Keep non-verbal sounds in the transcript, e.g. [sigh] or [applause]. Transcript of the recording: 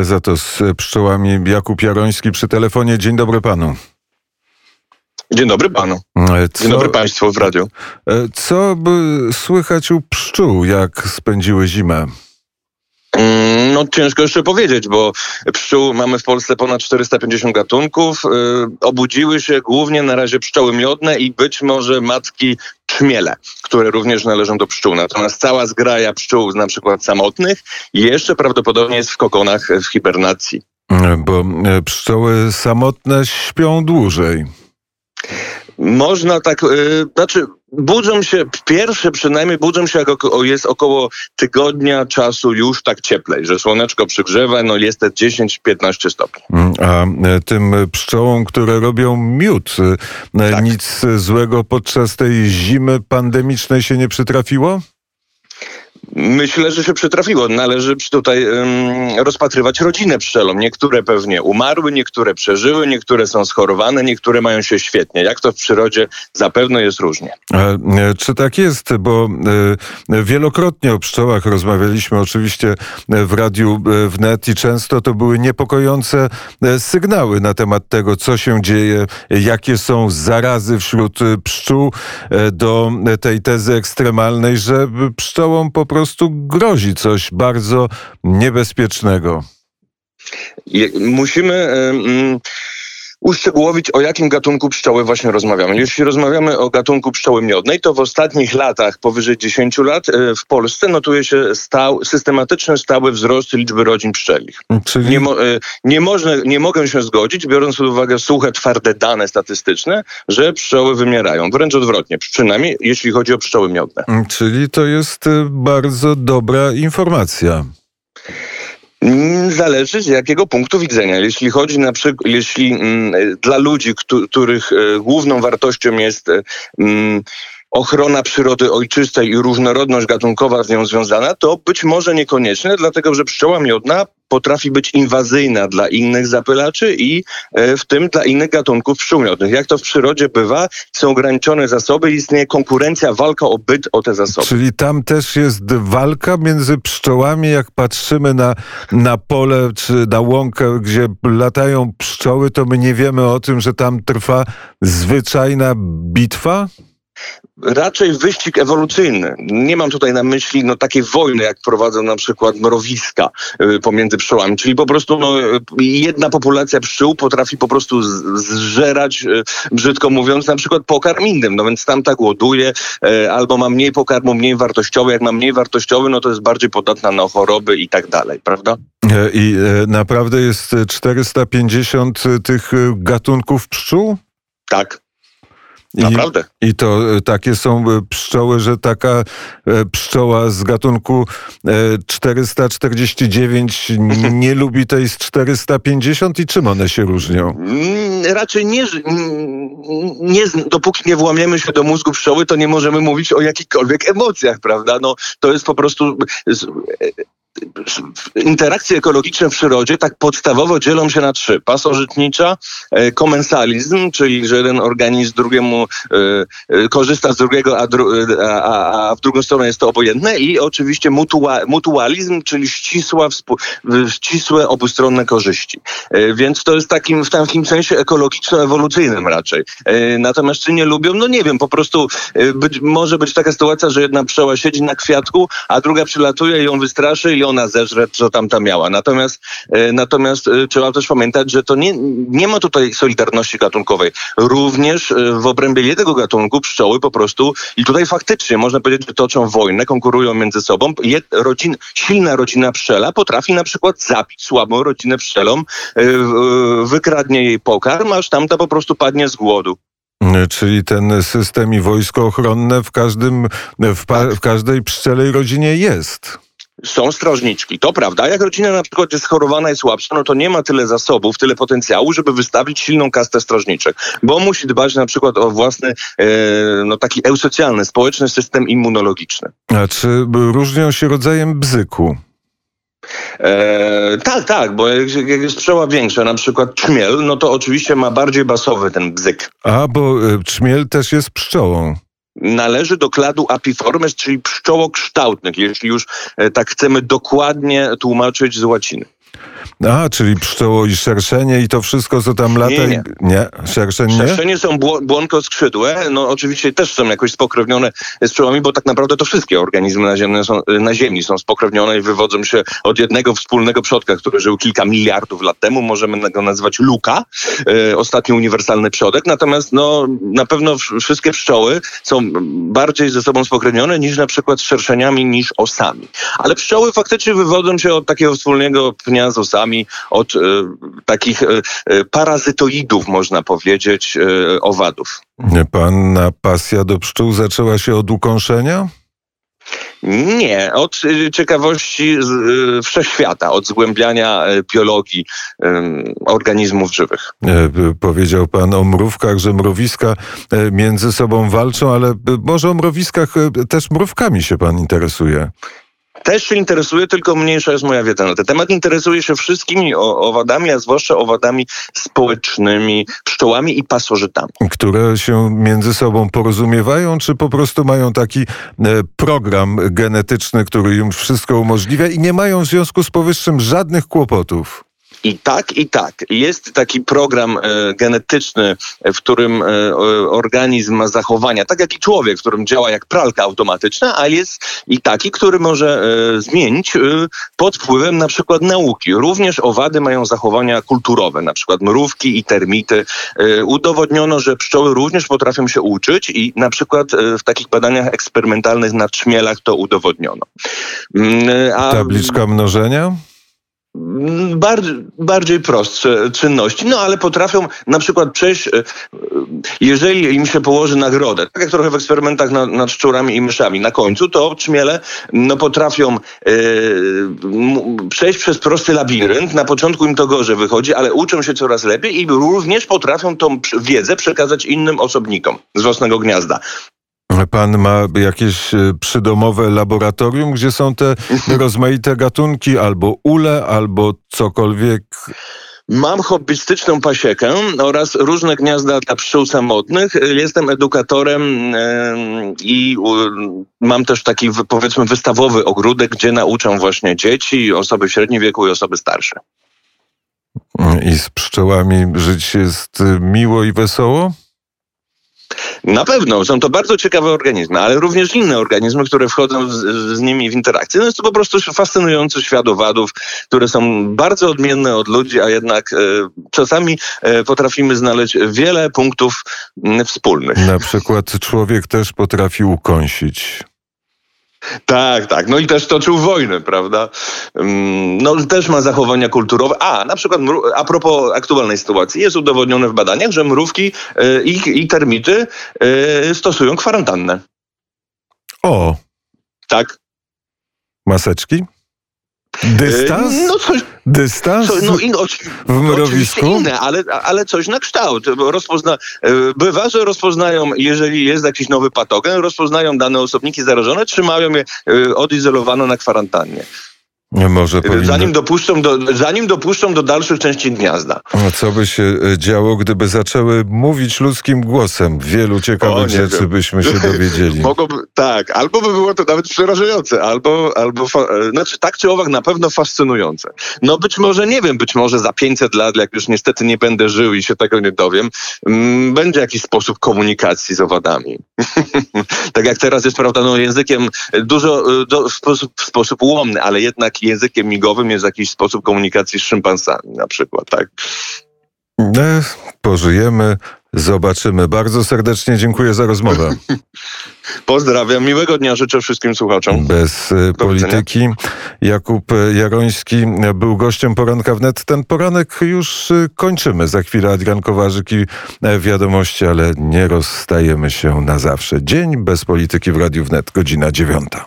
Za to z pszczołami Jakub Jaroński przy telefonie. Dzień dobry panu. Dzień dobry panu. Co, Dzień dobry państwu w radiu. E, co by słychać u pszczół, jak spędziły zimę? Mm, no ciężko jeszcze powiedzieć, bo pszczół mamy w Polsce ponad 450 gatunków. Y, obudziły się głównie na razie pszczoły miodne i być może matki czmiele, które również należą do pszczół. Natomiast cała zgraja pszczół, na przykład samotnych, jeszcze prawdopodobnie jest w kokonach w hibernacji. Bo e, pszczoły samotne śpią dłużej. Można tak, yy, znaczy budzą się, pierwsze przynajmniej budzą się jak oko, jest około tygodnia czasu już tak cieplej, że słoneczko przygrzewa, no jest te 10-15 stopni. Mm, a e, tym pszczołom, które robią miód, e, tak. nic złego podczas tej zimy pandemicznej się nie przytrafiło? Myślę, że się przytrafiło. Należy tutaj um, rozpatrywać rodzinę pszczelom. Niektóre pewnie umarły, niektóre przeżyły, niektóre są schorowane, niektóre mają się świetnie. Jak to w przyrodzie zapewne jest różnie. A, e, czy tak jest? Bo e, wielokrotnie o pszczołach rozmawialiśmy oczywiście w radiu e, wnet i często to były niepokojące sygnały na temat tego, co się dzieje, jakie są zarazy wśród pszczół do tej tezy ekstremalnej, że pszczołom po prostu prostu grozi coś bardzo niebezpiecznego. Musimy uszczegółowić, o jakim gatunku pszczoły właśnie rozmawiamy. Jeśli rozmawiamy o gatunku pszczoły miodnej, to w ostatnich latach, powyżej 10 lat, e, w Polsce notuje się stał, systematyczny, stały wzrost liczby rodzin pszczelich. Czyli... Nie, mo, e, nie, można, nie mogę się zgodzić, biorąc pod uwagę suche, twarde dane statystyczne, że pszczoły wymierają. Wręcz odwrotnie, przynajmniej jeśli chodzi o pszczoły miodne. Czyli to jest e, bardzo dobra informacja. Mm, zależy z jakiego punktu widzenia. Jeśli chodzi na przykład, jeśli mm, dla ludzi, których e, główną wartością jest e, mm, ochrona przyrody ojczystej i różnorodność gatunkowa z nią związana, to być może niekoniecznie, dlatego że pszczoła miodna potrafi być inwazyjna dla innych zapylaczy i e, w tym dla innych gatunków pszczół miodnych. Jak to w przyrodzie bywa, są ograniczone zasoby, istnieje konkurencja, walka o byt o te zasoby. Czyli tam też jest walka między pszczołami, jak patrzymy na, na pole czy na łąkę, gdzie latają pszczoły, to my nie wiemy o tym, że tam trwa zwyczajna bitwa? Raczej wyścig ewolucyjny. Nie mam tutaj na myśli no, takiej wojny, jak prowadzą na przykład mrowiska y, pomiędzy pszczołami, czyli po prostu no, jedna populacja pszczół potrafi po prostu zżerać, y, brzydko mówiąc, na przykład pokarm innym, no więc tam tak głoduje, y, albo ma mniej pokarmu, mniej wartościowy, jak ma mniej wartościowy, no to jest bardziej podatna na choroby i tak dalej, prawda? E, I e, naprawdę jest 450 tych gatunków pszczół? Tak. Naprawdę. I, I to e, takie są e, pszczoły, że taka e, pszczoła z gatunku 449 [laughs] nie lubi tej z 450 i czym one się różnią? Mm, raczej nie, nie, dopóki nie włamiemy się do mózgu pszczoły, to nie możemy mówić o jakichkolwiek emocjach, prawda? No, to jest po prostu interakcje ekologiczne w przyrodzie tak podstawowo dzielą się na trzy. Pasożytnicza, e, komensalizm, czyli że jeden organizm drugiemu e, e, korzysta z drugiego, a, dru, a, a, w drugą stronę jest to obojętne i oczywiście mutua, mutualizm, czyli ścisła, ścisłe obustronne korzyści. Więc to jest takim, w takim sensie ekologiczno-ewolucyjnym raczej. Natomiast czy nie lubią? No nie wiem, po prostu być, może być taka sytuacja, że jedna pszczoła siedzi na kwiatku, a druga przylatuje i ją wystraszy i ona zeżre, co tamta miała. Natomiast, e, natomiast e, trzeba też pamiętać, że to nie, nie ma tutaj solidarności gatunkowej. Również e, w obrębie jednego gatunku pszczoły po prostu i tutaj faktycznie można powiedzieć, że toczą wojnę, konkurują między sobą. Jed, rodzin, silna rodzina pszczela potrafi na przykład zabić słabą rodzinę pszczelą, wykradnie jej pokarm, aż tamta po prostu padnie z głodu. Czyli ten system i wojsko ochronne w każdym, w, w każdej pszczelej rodzinie jest są strażniczki. To prawda. Jak rodzina na przykład jest chorowana i słabsza, no to nie ma tyle zasobów, tyle potencjału, żeby wystawić silną kastę strażniczek, bo musi dbać na przykład o własny, e, no taki eusocjalny, społeczny system immunologiczny. A czy różnią się rodzajem bzyku? E, tak, tak, bo jak, jak jest pszczoła większa, na przykład czmiel, no to oczywiście ma bardziej basowy ten bzyk. A, bo e, czmiel też jest pszczołą należy do kladu apiformes, czyli pszczołokształtnych, jeśli już e, tak chcemy dokładnie tłumaczyć z łaciny. A, czyli pszczoło i szerszenie i to wszystko, co tam lata? Nie, nie. Nie? Szerszeń nie? Szerszenie są bło- błonkoskrzydłe, no oczywiście też są jakoś spokrewnione z pszczołami, bo tak naprawdę to wszystkie organizmy naziemne są, na Ziemi są spokrewnione i wywodzą się od jednego wspólnego przodka, który żył kilka miliardów lat temu. Możemy go nazywać Luka, e, ostatni uniwersalny przodek. Natomiast no, na pewno wszystkie pszczoły są bardziej ze sobą spokrewnione niż na przykład z szerszeniami, niż osami. Ale pszczoły faktycznie wywodzą się od takiego wspólnego pnia z osami, od e, takich e, e, parazytoidów, można powiedzieć, owadów. Panna pasja do pszczół zaczęła się od ukąszenia? Nie, od ciekawości wszechświata, od zgłębiania biologii organizmów żywych. Powiedział pan o mrówkach, że mrowiska między sobą walczą, ale może o mrowiskach też mrówkami się pan interesuje. Też się interesuję, tylko mniejsza jest moja wiedza na ten temat. Interesuję się wszystkimi owadami, a zwłaszcza owadami społecznymi, pszczołami i pasożytami. które się między sobą porozumiewają, czy po prostu mają taki e, program genetyczny, który im wszystko umożliwia i nie mają w związku z powyższym żadnych kłopotów. I tak, i tak. Jest taki program e, genetyczny, w którym e, organizm ma zachowania, tak jak i człowiek, w którym działa jak pralka automatyczna, a jest i taki, który może e, zmienić e, pod wpływem na przykład nauki. Również owady mają zachowania kulturowe, na przykład mrówki i termity. E, udowodniono, że pszczoły również potrafią się uczyć i na przykład e, w takich badaniach eksperymentalnych na trzmielach to udowodniono. Mm, a- Tabliczka mnożenia? Bardziej, bardziej prostsze czynności, no ale potrafią na przykład przejść, e, e, jeżeli im się położy nagrodę, tak jak trochę w eksperymentach na, nad szczurami i myszami, na końcu to czmiele no, potrafią e, przejść przez prosty labirynt, na początku im to gorzej wychodzi, ale uczą się coraz lepiej i również potrafią tą wiedzę przekazać innym osobnikom z własnego gniazda. Pan ma jakieś e, przydomowe laboratorium, gdzie są te rozmaite gatunki, albo ule, albo cokolwiek. Mam hobbystyczną pasiekę oraz różne gniazda dla pszczół samotnych. Jestem edukatorem em, i mam też taki powiedzmy wystawowy ogródek, gdzie nauczam właśnie dzieci, osoby w średnim wieku i osoby starsze. I z pszczołami żyć jest e, miło i wesoło? Na pewno, są to bardzo ciekawe organizmy, ale również inne organizmy, które wchodzą z, z nimi w interakcję. No jest to po prostu fascynujący świat owadów, które są bardzo odmienne od ludzi, a jednak e, czasami e, potrafimy znaleźć wiele punktów m, wspólnych. Na przykład człowiek też potrafi ukąsić. Tak, tak. No i też toczył wojnę, prawda? Mm, No też ma zachowania kulturowe. A, na przykład a propos aktualnej sytuacji, jest udowodnione w badaniach, że mrówki e, i, i termity e, stosują kwarantannę. O, Tak? maseczki? Dystans? No coś, Dystans? co, no i oczy- w mrowisku? oczywiście inne, ale, ale coś na kształt. Rozpozna, e, bywa, że rozpoznają, jeżeli jest jakiś nowy patogen, rozpoznają dane osobniki zarażone, trzymają je e, odizolowane na kwarantannie. Może powinno... Zanim dopuszczą, do, zanim dopuszczą do dalszych części gniazda. A Co by się e, działo, gdyby zaczęły mówić ludzkim głosem? Wielu ciekawych rzeczy wiem. byśmy się dowiedzieli. [laughs] Mogłoby, tak, albo by było to nawet przerażające, albo, albo e, znaczy tak czy owak na pewno fascynujące. No być może, nie wiem, być może za 500 lat, jak już niestety nie będę żył i się tego nie dowiem, mm, będzie jakiś sposób komunikacji z owadami. [laughs] tak jak teraz jest, prawda, no językiem dużo, e, do, w, sposób, w sposób ułomny, ale jednak językiem migowym jest jakiś sposób komunikacji z szympansami na przykład, tak? E, Pożyjemy, zobaczymy. Bardzo serdecznie dziękuję za rozmowę. [laughs] Pozdrawiam, miłego dnia życzę wszystkim słuchaczom. Bez e, polityki. Jakub e, Jaroński był gościem poranka wnet. Ten poranek już e, kończymy. Za chwilę Adrian Kowarzyk i e, wiadomości, ale nie rozstajemy się na zawsze. Dzień bez polityki w Radiu Wnet, godzina dziewiąta.